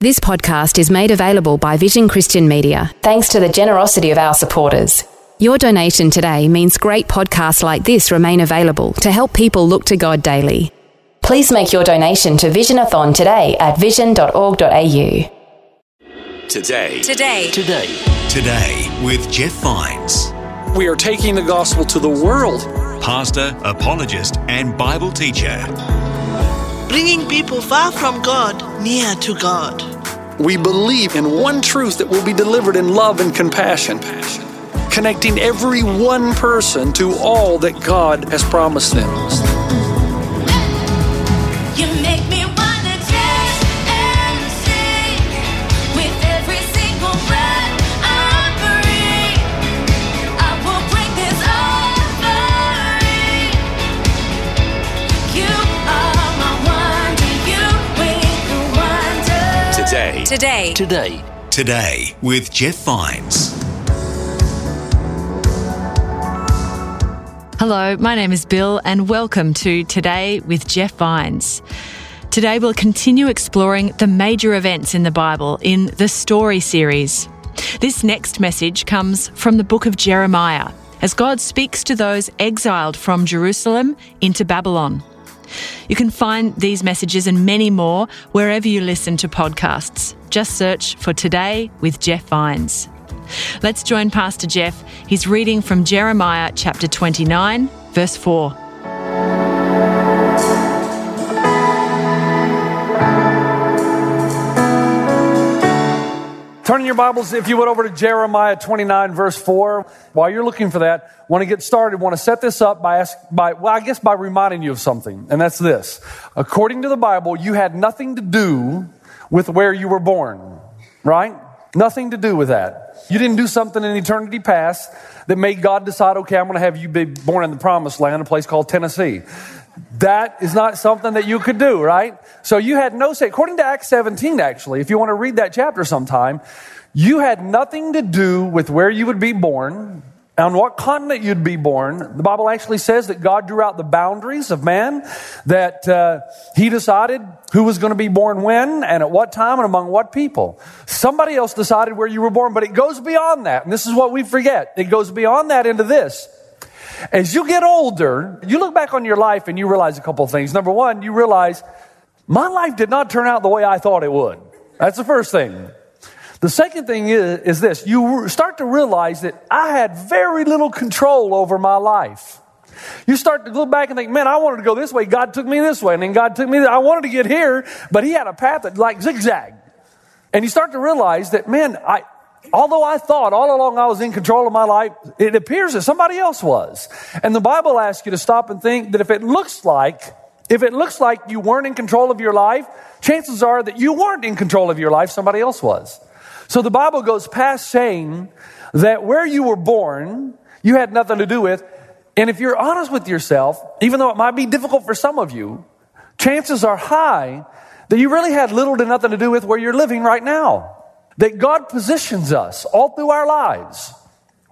This podcast is made available by Vision Christian Media thanks to the generosity of our supporters. Your donation today means great podcasts like this remain available to help people look to God daily. Please make your donation to Visionathon today at vision.org.au. Today. Today. Today, Today with Jeff Vines, we are taking the gospel to the world. pastor, apologist, and Bible teacher. Bringing people far from God near to God. We believe in one truth that will be delivered in love and compassion, connecting every one person to all that God has promised them. Today. Today. Today, Today with Jeff Vines. Hello, my name is Bill, and welcome to Today with Jeff Vines. Today, we'll continue exploring the major events in the Bible in the Story series. This next message comes from the book of Jeremiah as God speaks to those exiled from Jerusalem into Babylon. You can find these messages and many more wherever you listen to podcasts. Just search for Today with Jeff Vines. Let's join Pastor Jeff. He's reading from Jeremiah chapter 29, verse 4. Turn in your Bibles, if you would, over to Jeremiah 29, verse 4. While you're looking for that, want to get started, want to set this up by, ask, by, well, I guess by reminding you of something, and that's this. According to the Bible, you had nothing to do with where you were born, right? Nothing to do with that. You didn't do something in eternity past that made God decide, okay, I'm going to have you be born in the promised land, a place called Tennessee. That is not something that you could do, right? So you had no say. According to Acts 17, actually, if you want to read that chapter sometime, you had nothing to do with where you would be born, on what continent you'd be born. The Bible actually says that God drew out the boundaries of man, that uh, He decided who was going to be born when and at what time and among what people. Somebody else decided where you were born, but it goes beyond that. And this is what we forget. It goes beyond that into this. As you get older, you look back on your life and you realize a couple of things. Number one, you realize my life did not turn out the way I thought it would. That's the first thing. The second thing is, is this you start to realize that I had very little control over my life. You start to look back and think, man, I wanted to go this way. God took me this way. And then God took me, I wanted to get here, but He had a path that like zigzag. And you start to realize that, man, I, although I thought all along I was in control of my life, it appears that somebody else was. And the Bible asks you to stop and think that if it looks like, if it looks like you weren't in control of your life, chances are that you weren't in control of your life, somebody else was. So the Bible goes past saying that where you were born, you had nothing to do with. And if you're honest with yourself, even though it might be difficult for some of you, chances are high that you really had little to nothing to do with where you're living right now. That God positions us all through our lives,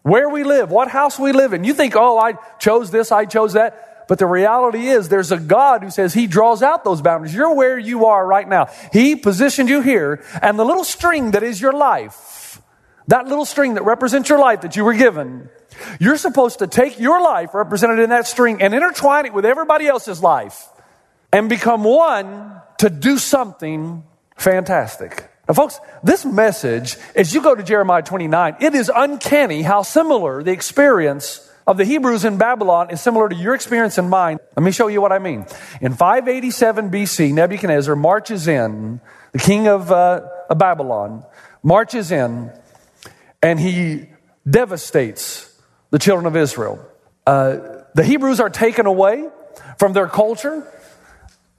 where we live, what house we live in. You think, oh, I chose this, I chose that. But the reality is, there's a God who says He draws out those boundaries. You're where you are right now. He positioned you here, and the little string that is your life, that little string that represents your life that you were given, you're supposed to take your life represented in that string and intertwine it with everybody else's life and become one to do something fantastic. Now, folks, this message, as you go to Jeremiah 29, it is uncanny how similar the experience of the Hebrews in Babylon is similar to your experience and mine. Let me show you what I mean. In 587 BC, Nebuchadnezzar marches in, the king of, uh, of Babylon, marches in, and he devastates the children of Israel. Uh, the Hebrews are taken away from their culture.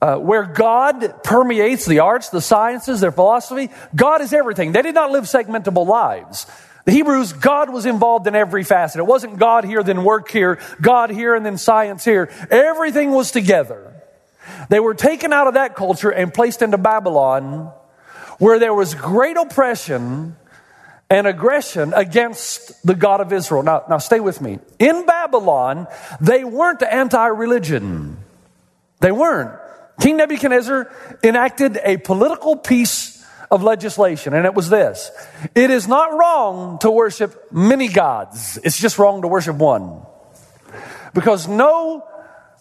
Uh, where God permeates the arts, the sciences, their philosophy, God is everything. They did not live segmentable lives. The Hebrews, God was involved in every facet. It wasn't God here, then work here, God here, and then science here. Everything was together. They were taken out of that culture and placed into Babylon, where there was great oppression and aggression against the God of Israel. Now, now stay with me. In Babylon, they weren't anti religion. They weren't. King Nebuchadnezzar enacted a political piece of legislation, and it was this It is not wrong to worship many gods, it's just wrong to worship one. Because no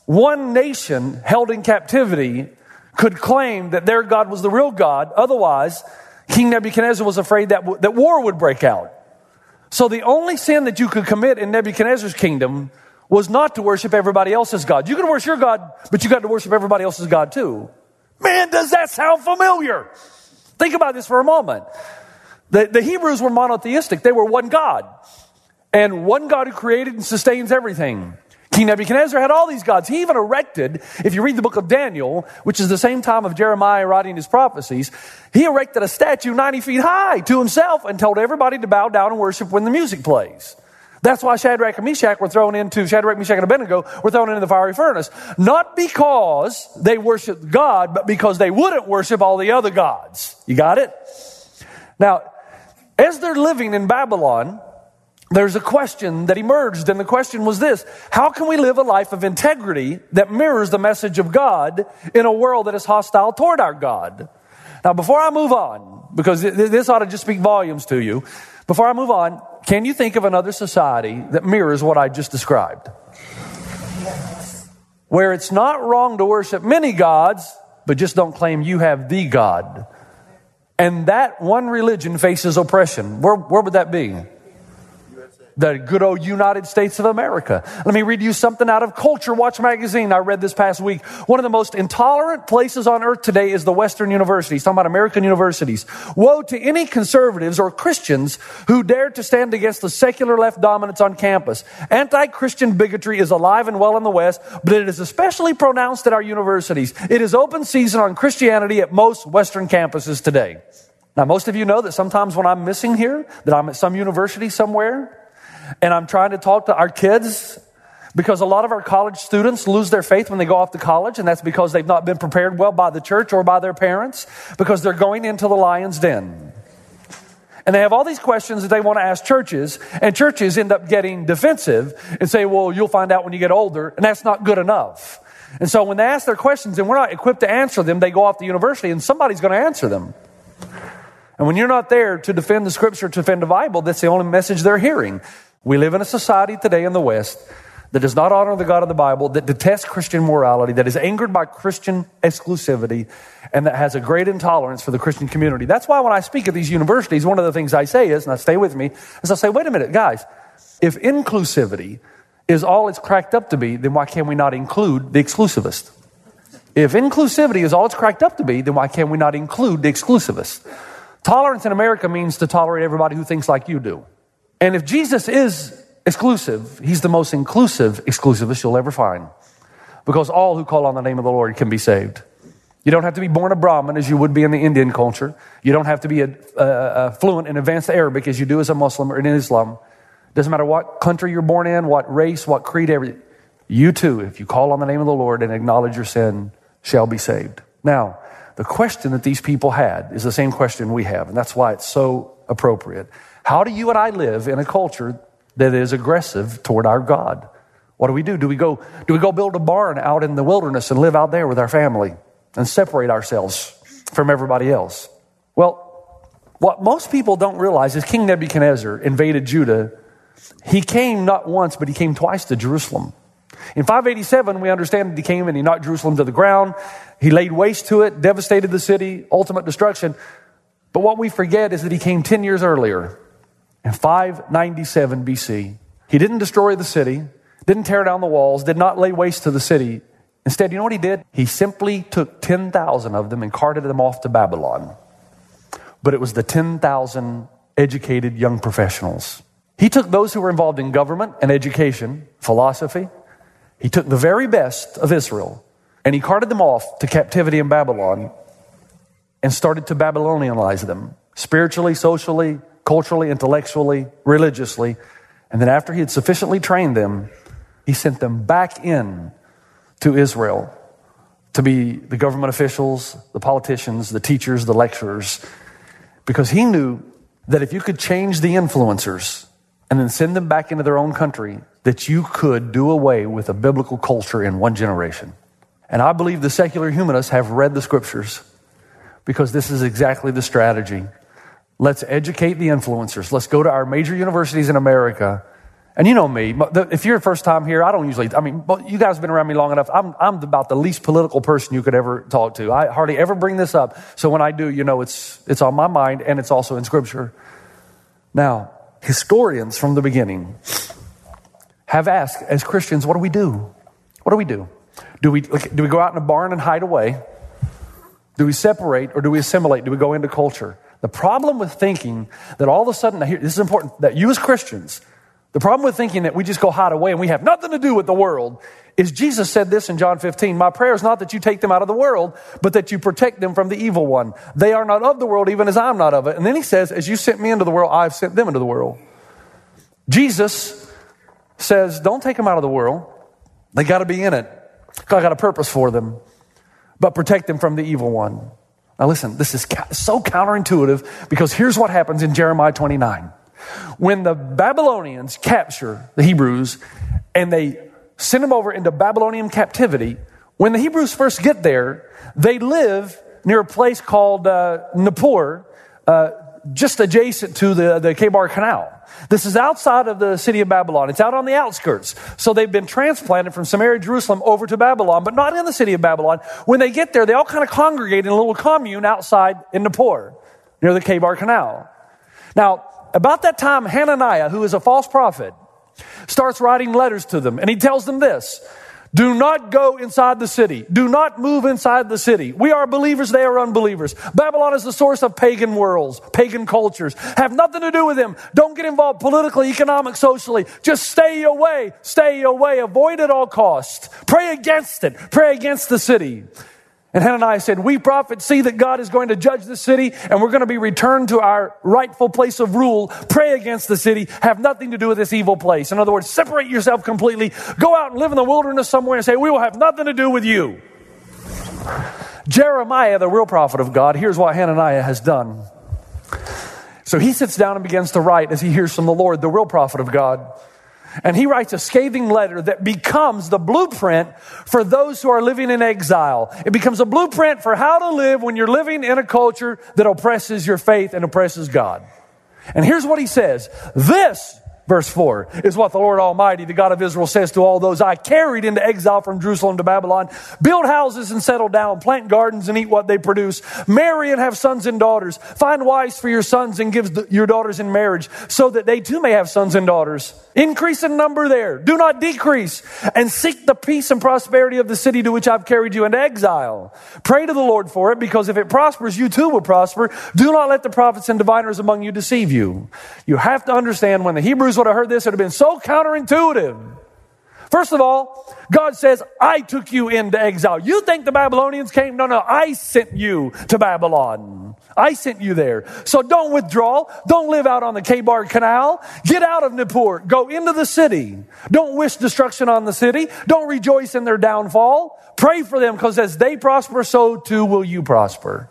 one nation held in captivity could claim that their God was the real God. Otherwise, King Nebuchadnezzar was afraid that, that war would break out. So the only sin that you could commit in Nebuchadnezzar's kingdom was not to worship everybody else's God. You can worship your God, but you got to worship everybody else's God too. Man, does that sound familiar? Think about this for a moment. The, the Hebrews were monotheistic. They were one God. And one God who created and sustains everything. King Nebuchadnezzar had all these gods. He even erected, if you read the book of Daniel, which is the same time of Jeremiah writing his prophecies, he erected a statue 90 feet high to himself and told everybody to bow down and worship when the music plays. That's why Shadrach and Meshach were thrown into, Shadrach, Meshach, and Abednego were thrown into the fiery furnace. Not because they worshiped God, but because they wouldn't worship all the other gods. You got it? Now, as they're living in Babylon, there's a question that emerged, and the question was this How can we live a life of integrity that mirrors the message of God in a world that is hostile toward our God? Now, before I move on, because this ought to just speak volumes to you, before I move on, can you think of another society that mirrors what I just described? Where it's not wrong to worship many gods, but just don't claim you have the God. And that one religion faces oppression. Where, where would that be? The good old United States of America. Let me read you something out of Culture Watch magazine I read this past week. One of the most intolerant places on earth today is the Western universities, talking about American universities. Woe to any conservatives or Christians who dare to stand against the secular left dominance on campus. Anti-Christian bigotry is alive and well in the West, but it is especially pronounced at our universities. It is open season on Christianity at most Western campuses today. Now, most of you know that sometimes when I'm missing here, that I'm at some university somewhere, and I'm trying to talk to our kids because a lot of our college students lose their faith when they go off to college, and that's because they've not been prepared well by the church or by their parents because they're going into the lion's den. And they have all these questions that they want to ask churches, and churches end up getting defensive and say, Well, you'll find out when you get older, and that's not good enough. And so when they ask their questions and we're not equipped to answer them, they go off to university and somebody's going to answer them. And when you're not there to defend the scripture, to defend the Bible, that's the only message they're hearing. We live in a society today in the West that does not honor the God of the Bible, that detests Christian morality, that is angered by Christian exclusivity, and that has a great intolerance for the Christian community. That's why when I speak at these universities, one of the things I say is, I stay with me, is I say, wait a minute, guys, if inclusivity is all it's cracked up to be, then why can't we not include the exclusivist? If inclusivity is all it's cracked up to be, then why can't we not include the exclusivist? Tolerance in America means to tolerate everybody who thinks like you do. And if Jesus is exclusive, he's the most inclusive exclusivist you'll ever find. Because all who call on the name of the Lord can be saved. You don't have to be born a Brahmin as you would be in the Indian culture. You don't have to be a, a, a fluent in advanced Arabic as you do as a Muslim or in Islam. Doesn't matter what country you're born in, what race, what creed, everything. You too, if you call on the name of the Lord and acknowledge your sin, shall be saved. Now, the question that these people had is the same question we have, and that's why it's so appropriate. How do you and I live in a culture that is aggressive toward our God? What do we do? Do we go, do we go build a barn out in the wilderness and live out there with our family and separate ourselves from everybody else? Well, what most people don't realize is King Nebuchadnezzar invaded Judah. He came not once, but he came twice to Jerusalem. In 587, we understand that he came and he knocked Jerusalem to the ground. He laid waste to it, devastated the city, ultimate destruction. But what we forget is that he came 10 years earlier in 597 BC. He didn't destroy the city, didn't tear down the walls, did not lay waste to the city. Instead, you know what he did? He simply took 10,000 of them and carted them off to Babylon. But it was the 10,000 educated young professionals. He took those who were involved in government and education, philosophy. He took the very best of Israel and he carted them off to captivity in Babylon and started to Babylonianize them spiritually, socially, culturally, intellectually, religiously. And then after he had sufficiently trained them, he sent them back in to Israel to be the government officials, the politicians, the teachers, the lecturers, because he knew that if you could change the influencers and then send them back into their own country, that you could do away with a biblical culture in one generation. And I believe the secular humanists have read the scriptures because this is exactly the strategy. Let's educate the influencers. Let's go to our major universities in America. And you know me, if you're first time here, I don't usually, I mean, you guys have been around me long enough. I'm, I'm about the least political person you could ever talk to. I hardly ever bring this up. So when I do, you know, it's, it's on my mind and it's also in scripture. Now, historians from the beginning have asked, as Christians, what do we do? What do we do? Do we, do we go out in a barn and hide away? Do we separate or do we assimilate? Do we go into culture? The problem with thinking that all of a sudden, here, this is important, that you as Christians, the problem with thinking that we just go hide away and we have nothing to do with the world is Jesus said this in John 15 My prayer is not that you take them out of the world, but that you protect them from the evil one. They are not of the world, even as I'm not of it. And then he says, As you sent me into the world, I've sent them into the world. Jesus says, Don't take them out of the world. They got to be in it. I got a purpose for them, but protect them from the evil one. Now, listen, this is so counterintuitive because here's what happens in Jeremiah 29. When the Babylonians capture the Hebrews and they send them over into Babylonian captivity, when the Hebrews first get there, they live near a place called uh, Nippur, uh, just adjacent to the, the Kebar Canal. This is outside of the city of Babylon. It's out on the outskirts. So they've been transplanted from Samaria, Jerusalem over to Babylon, but not in the city of Babylon. When they get there, they all kind of congregate in a little commune outside in Nippur, near the Kebar Canal. Now, about that time, Hananiah, who is a false prophet, starts writing letters to them, and he tells them this do not go inside the city. Do not move inside the city. We are believers, they are unbelievers. Babylon is the source of pagan worlds, pagan cultures. Have nothing to do with them. Don't get involved politically, economic, socially. Just stay away. Stay away. Avoid at all costs. Pray against it. Pray against the city. And Hananiah said, We prophets see that God is going to judge the city and we're going to be returned to our rightful place of rule. Pray against the city. Have nothing to do with this evil place. In other words, separate yourself completely. Go out and live in the wilderness somewhere and say, We will have nothing to do with you. Jeremiah, the real prophet of God, here's what Hananiah has done. So he sits down and begins to write as he hears from the Lord, the real prophet of God. And he writes a scathing letter that becomes the blueprint for those who are living in exile. It becomes a blueprint for how to live when you're living in a culture that oppresses your faith and oppresses God. And here's what he says. This Verse 4 is what the Lord Almighty, the God of Israel, says to all those I carried into exile from Jerusalem to Babylon build houses and settle down, plant gardens and eat what they produce, marry and have sons and daughters, find wives for your sons and give your daughters in marriage, so that they too may have sons and daughters. Increase in number there, do not decrease, and seek the peace and prosperity of the city to which I've carried you into exile. Pray to the Lord for it, because if it prospers, you too will prosper. Do not let the prophets and diviners among you deceive you. You have to understand when the Hebrews would have heard this, it would have been so counterintuitive. First of all, God says, I took you into exile. You think the Babylonians came? No, no, I sent you to Babylon. I sent you there. So don't withdraw. Don't live out on the Kebar Canal. Get out of Nippur. Go into the city. Don't wish destruction on the city. Don't rejoice in their downfall. Pray for them because as they prosper, so too will you prosper.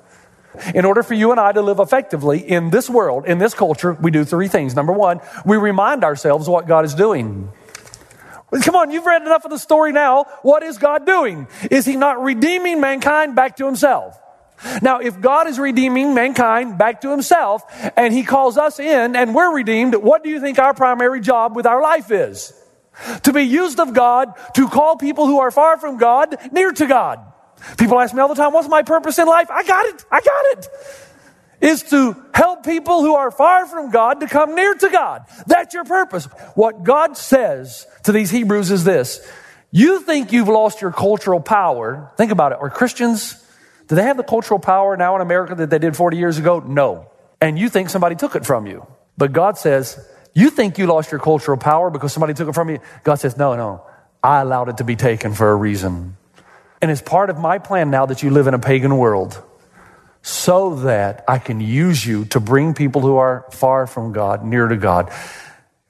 In order for you and I to live effectively in this world, in this culture, we do three things. Number one, we remind ourselves what God is doing. Come on, you've read enough of the story now. What is God doing? Is He not redeeming mankind back to Himself? Now, if God is redeeming mankind back to Himself and He calls us in and we're redeemed, what do you think our primary job with our life is? To be used of God to call people who are far from God near to God. People ask me all the time, what's my purpose in life? I got it. I got it. Is to help people who are far from God to come near to God. That's your purpose. What God says to these Hebrews is this. You think you've lost your cultural power. Think about it. Are Christians, do they have the cultural power now in America that they did 40 years ago? No. And you think somebody took it from you. But God says, you think you lost your cultural power because somebody took it from you? God says, no, no. I allowed it to be taken for a reason. And it's part of my plan now that you live in a pagan world so that I can use you to bring people who are far from God near to God.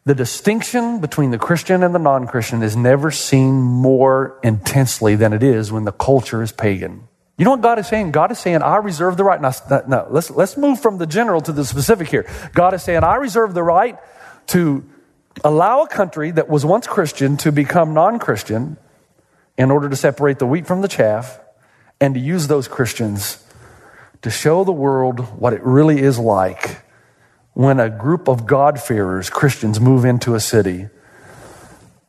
The distinction between the Christian and the non Christian is never seen more intensely than it is when the culture is pagan. You know what God is saying? God is saying, I reserve the right. Now, now let's, let's move from the general to the specific here. God is saying, I reserve the right to allow a country that was once Christian to become non Christian in order to separate the wheat from the chaff and to use those Christians to show the world what it really is like when a group of God-fearers, Christians, move into a city,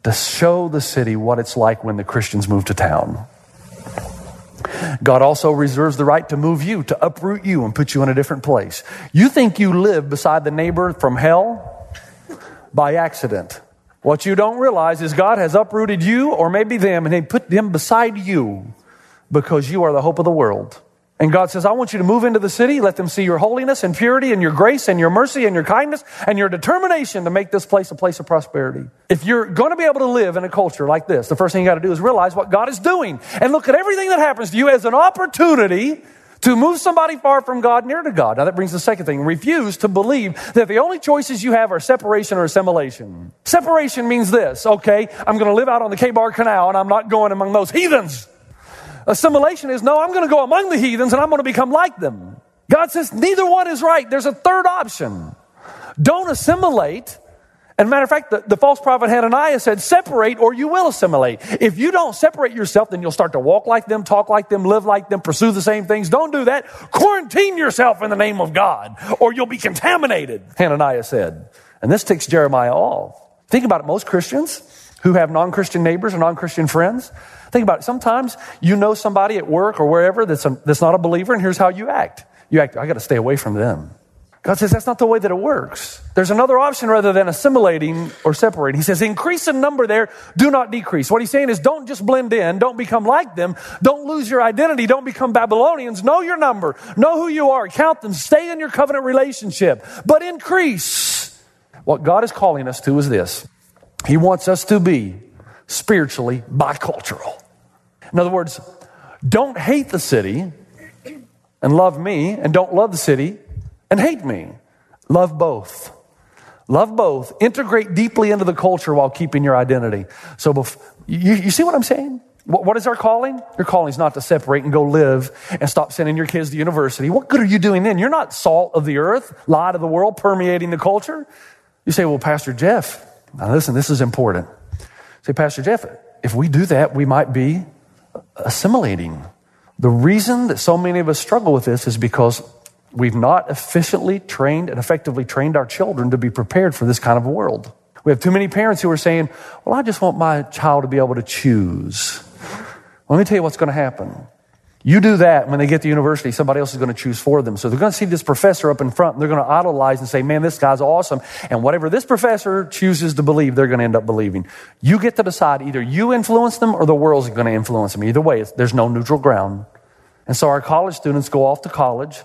to show the city what it's like when the Christians move to town. God also reserves the right to move you, to uproot you and put you in a different place. You think you live beside the neighbor from hell by accident. What you don't realize is God has uprooted you or maybe them and He put them beside you because you are the hope of the world. And God says, I want you to move into the city, let them see your holiness and purity and your grace and your mercy and your kindness and your determination to make this place a place of prosperity. If you're going to be able to live in a culture like this, the first thing you got to do is realize what God is doing and look at everything that happens to you as an opportunity to move somebody far from God near to God. Now that brings the second thing. Refuse to believe that the only choices you have are separation or assimilation. Separation means this, okay, I'm going to live out on the Kebar Canal and I'm not going among those heathens. Assimilation is no, I'm going to go among the heathens and I'm going to become like them. God says neither one is right. There's a third option. Don't assimilate. And matter of fact, the, the, false prophet Hananiah said, separate or you will assimilate. If you don't separate yourself, then you'll start to walk like them, talk like them, live like them, pursue the same things. Don't do that. Quarantine yourself in the name of God or you'll be contaminated, Hananiah said. And this ticks Jeremiah off. Think about it. Most Christians who have non-Christian neighbors or non-Christian friends, Think about it. Sometimes you know somebody at work or wherever that's, a, that's not a believer, and here's how you act. You act, I got to stay away from them. God says that's not the way that it works. There's another option rather than assimilating or separating. He says, increase in number there, do not decrease. What he's saying is don't just blend in, don't become like them, don't lose your identity, don't become Babylonians. Know your number, know who you are, count them, stay in your covenant relationship, but increase. What God is calling us to is this He wants us to be spiritually bicultural. In other words, don't hate the city and love me, and don't love the city and hate me. Love both. Love both. Integrate deeply into the culture while keeping your identity. So, bef- you, you see what I'm saying? What, what is our calling? Your calling is not to separate and go live and stop sending your kids to university. What good are you doing then? You're not salt of the earth, light of the world, permeating the culture. You say, well, Pastor Jeff, now listen, this is important. Say, Pastor Jeff, if we do that, we might be assimilating. The reason that so many of us struggle with this is because we've not efficiently trained and effectively trained our children to be prepared for this kind of world. We have too many parents who are saying, Well, I just want my child to be able to choose. Let me tell you what's going to happen. You do that when they get to university, somebody else is going to choose for them. So they're going to see this professor up in front and they're going to idolize and say, man, this guy's awesome. And whatever this professor chooses to believe, they're going to end up believing. You get to decide either you influence them or the world's going to influence them. Either way, there's no neutral ground. And so our college students go off to college.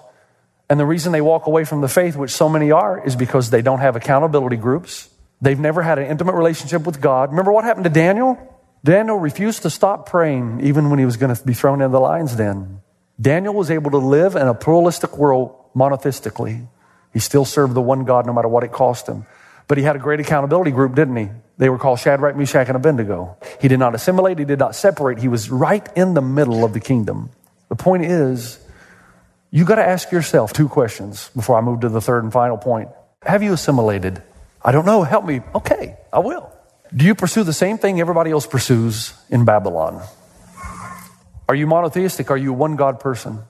And the reason they walk away from the faith, which so many are, is because they don't have accountability groups. They've never had an intimate relationship with God. Remember what happened to Daniel? Daniel refused to stop praying even when he was going to be thrown into the lion's den. Daniel was able to live in a pluralistic world monotheistically. He still served the one God no matter what it cost him. But he had a great accountability group, didn't he? They were called Shadrach, Meshach, and Abednego. He did not assimilate, he did not separate. He was right in the middle of the kingdom. The point is, you got to ask yourself two questions before I move to the third and final point. Have you assimilated? I don't know. Help me. Okay, I will. Do you pursue the same thing everybody else pursues in Babylon? Are you monotheistic? Are you a one God person?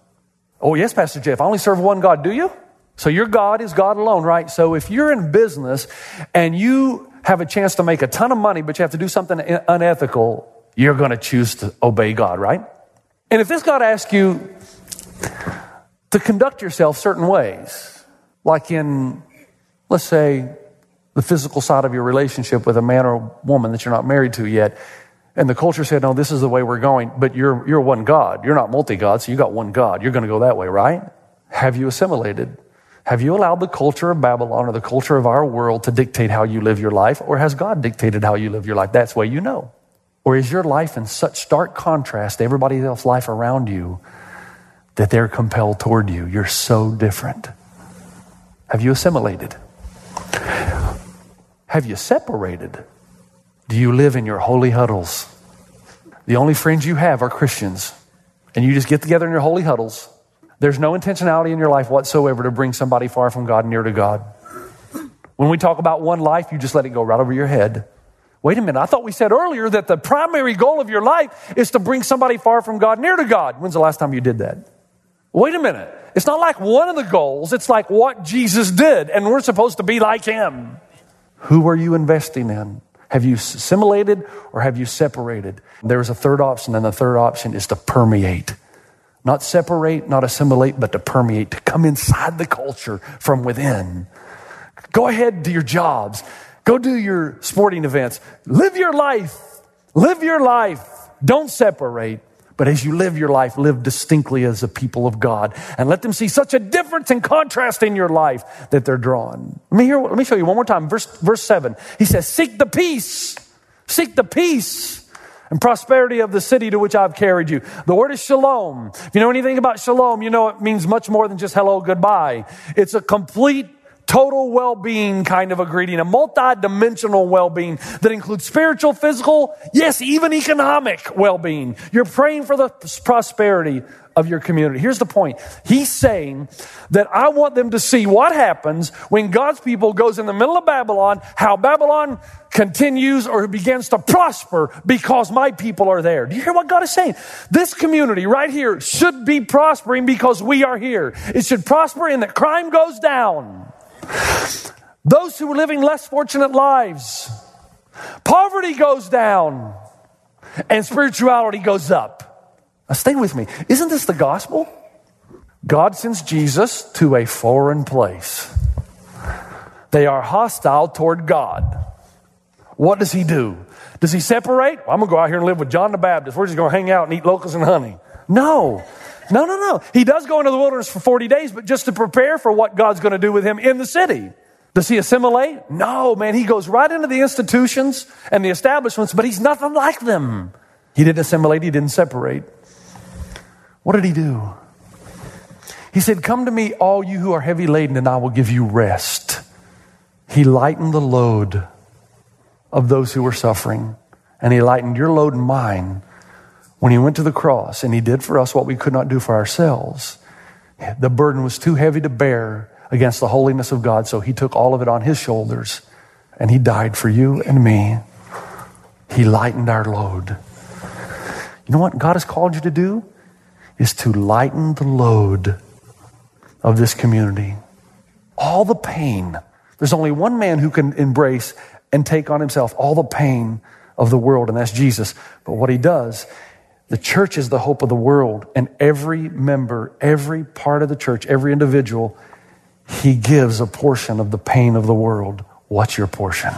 Oh, yes, Pastor Jeff, I only serve one God. Do you? So your God is God alone, right? So if you're in business and you have a chance to make a ton of money, but you have to do something unethical, you're going to choose to obey God, right? And if this God asks you to conduct yourself certain ways, like in, let's say, the physical side of your relationship with a man or woman that you're not married to yet. And the culture said, no, this is the way we're going, but you're, you're one God. You're not multi God, so you got one God. You're going to go that way, right? Have you assimilated? Have you allowed the culture of Babylon or the culture of our world to dictate how you live your life? Or has God dictated how you live your life? That's the way you know. Or is your life in such stark contrast to everybody else's life around you that they're compelled toward you. You're so different. Have you assimilated? Have you separated? Do you live in your holy huddles? The only friends you have are Christians, and you just get together in your holy huddles. There's no intentionality in your life whatsoever to bring somebody far from God near to God. When we talk about one life, you just let it go right over your head. Wait a minute, I thought we said earlier that the primary goal of your life is to bring somebody far from God near to God. When's the last time you did that? Wait a minute. It's not like one of the goals, it's like what Jesus did, and we're supposed to be like him. Who are you investing in? Have you assimilated or have you separated? There's a third option, and the third option is to permeate. Not separate, not assimilate, but to permeate, to come inside the culture from within. Go ahead, do your jobs. Go do your sporting events. Live your life. Live your life. Don't separate. But as you live your life, live distinctly as a people of God and let them see such a difference and contrast in your life that they're drawn. Let me, hear, let me show you one more time. Verse, verse 7. He says, Seek the peace. Seek the peace and prosperity of the city to which I've carried you. The word is shalom. If you know anything about shalom, you know it means much more than just hello, goodbye. It's a complete total well-being kind of a greeting, a multi-dimensional well-being that includes spiritual, physical, yes, even economic well-being. You're praying for the prosperity of your community. Here's the point. He's saying that I want them to see what happens when God's people goes in the middle of Babylon, how Babylon continues or begins to prosper because my people are there. Do you hear what God is saying? This community right here should be prospering because we are here. It should prosper in that crime goes down. Those who are living less fortunate lives, poverty goes down and spirituality goes up. Now, stay with me. Isn't this the gospel? God sends Jesus to a foreign place. They are hostile toward God. What does he do? Does he separate? Well, I'm going to go out here and live with John the Baptist. We're just going to hang out and eat locusts and honey. No. No, no, no. He does go into the wilderness for 40 days, but just to prepare for what God's going to do with him in the city. Does he assimilate? No, man. He goes right into the institutions and the establishments, but he's nothing like them. He didn't assimilate, he didn't separate. What did he do? He said, Come to me, all you who are heavy laden, and I will give you rest. He lightened the load of those who were suffering, and he lightened your load and mine when he went to the cross, and he did for us what we could not do for ourselves. The burden was too heavy to bear against the holiness of God, so he took all of it on his shoulders, and he died for you and me. He lightened our load. You know what God has called you to do? Is to lighten the load of this community. All the pain. There's only one man who can embrace and take on himself all the pain of the world, and that's Jesus. But what he does, the church is the hope of the world, and every member, every part of the church, every individual, he gives a portion of the pain of the world. What's your portion?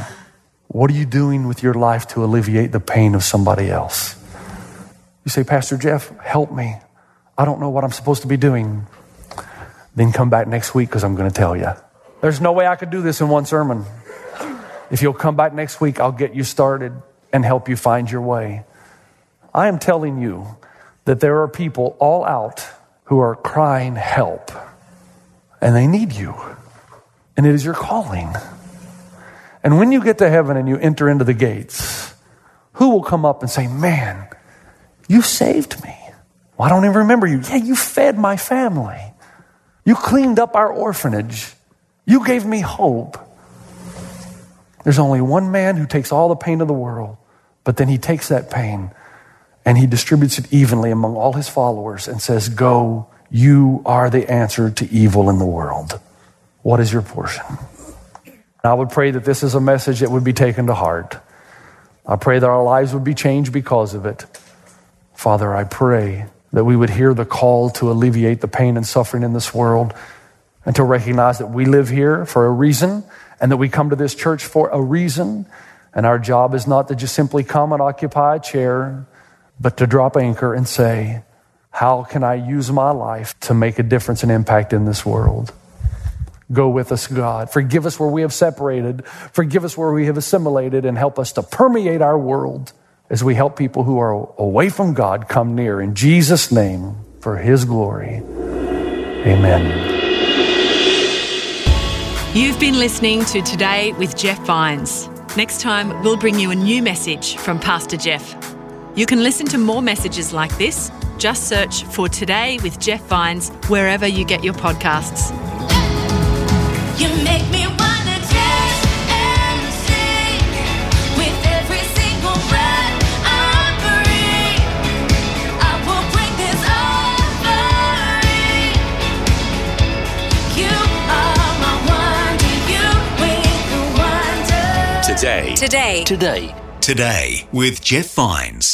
What are you doing with your life to alleviate the pain of somebody else? You say, Pastor Jeff, help me. I don't know what I'm supposed to be doing. Then come back next week because I'm going to tell you. There's no way I could do this in one sermon. If you'll come back next week, I'll get you started and help you find your way. I am telling you that there are people all out who are crying help and they need you. And it is your calling. And when you get to heaven and you enter into the gates, who will come up and say, Man, you saved me? Well, I don't even remember you. Yeah, you fed my family. You cleaned up our orphanage. You gave me hope. There's only one man who takes all the pain of the world, but then he takes that pain and he distributes it evenly among all his followers and says, Go, you are the answer to evil in the world. What is your portion? I would pray that this is a message that would be taken to heart. I pray that our lives would be changed because of it. Father, I pray that we would hear the call to alleviate the pain and suffering in this world and to recognize that we live here for a reason and that we come to this church for a reason. And our job is not to just simply come and occupy a chair, but to drop anchor and say, How can I use my life to make a difference and impact in this world? Go with us, God. Forgive us where we have separated. Forgive us where we have assimilated and help us to permeate our world as we help people who are away from God come near. In Jesus' name, for His glory. Amen. You've been listening to Today with Jeff Vines. Next time, we'll bring you a new message from Pastor Jeff. You can listen to more messages like this. Just search for Today with Jeff Vines wherever you get your podcasts. You make me wanna dance and sing with every single breath I breathe. I will bring this offering. You are my wonder. You with the wonder. Today. Today. Today. Today with Jeff Vines.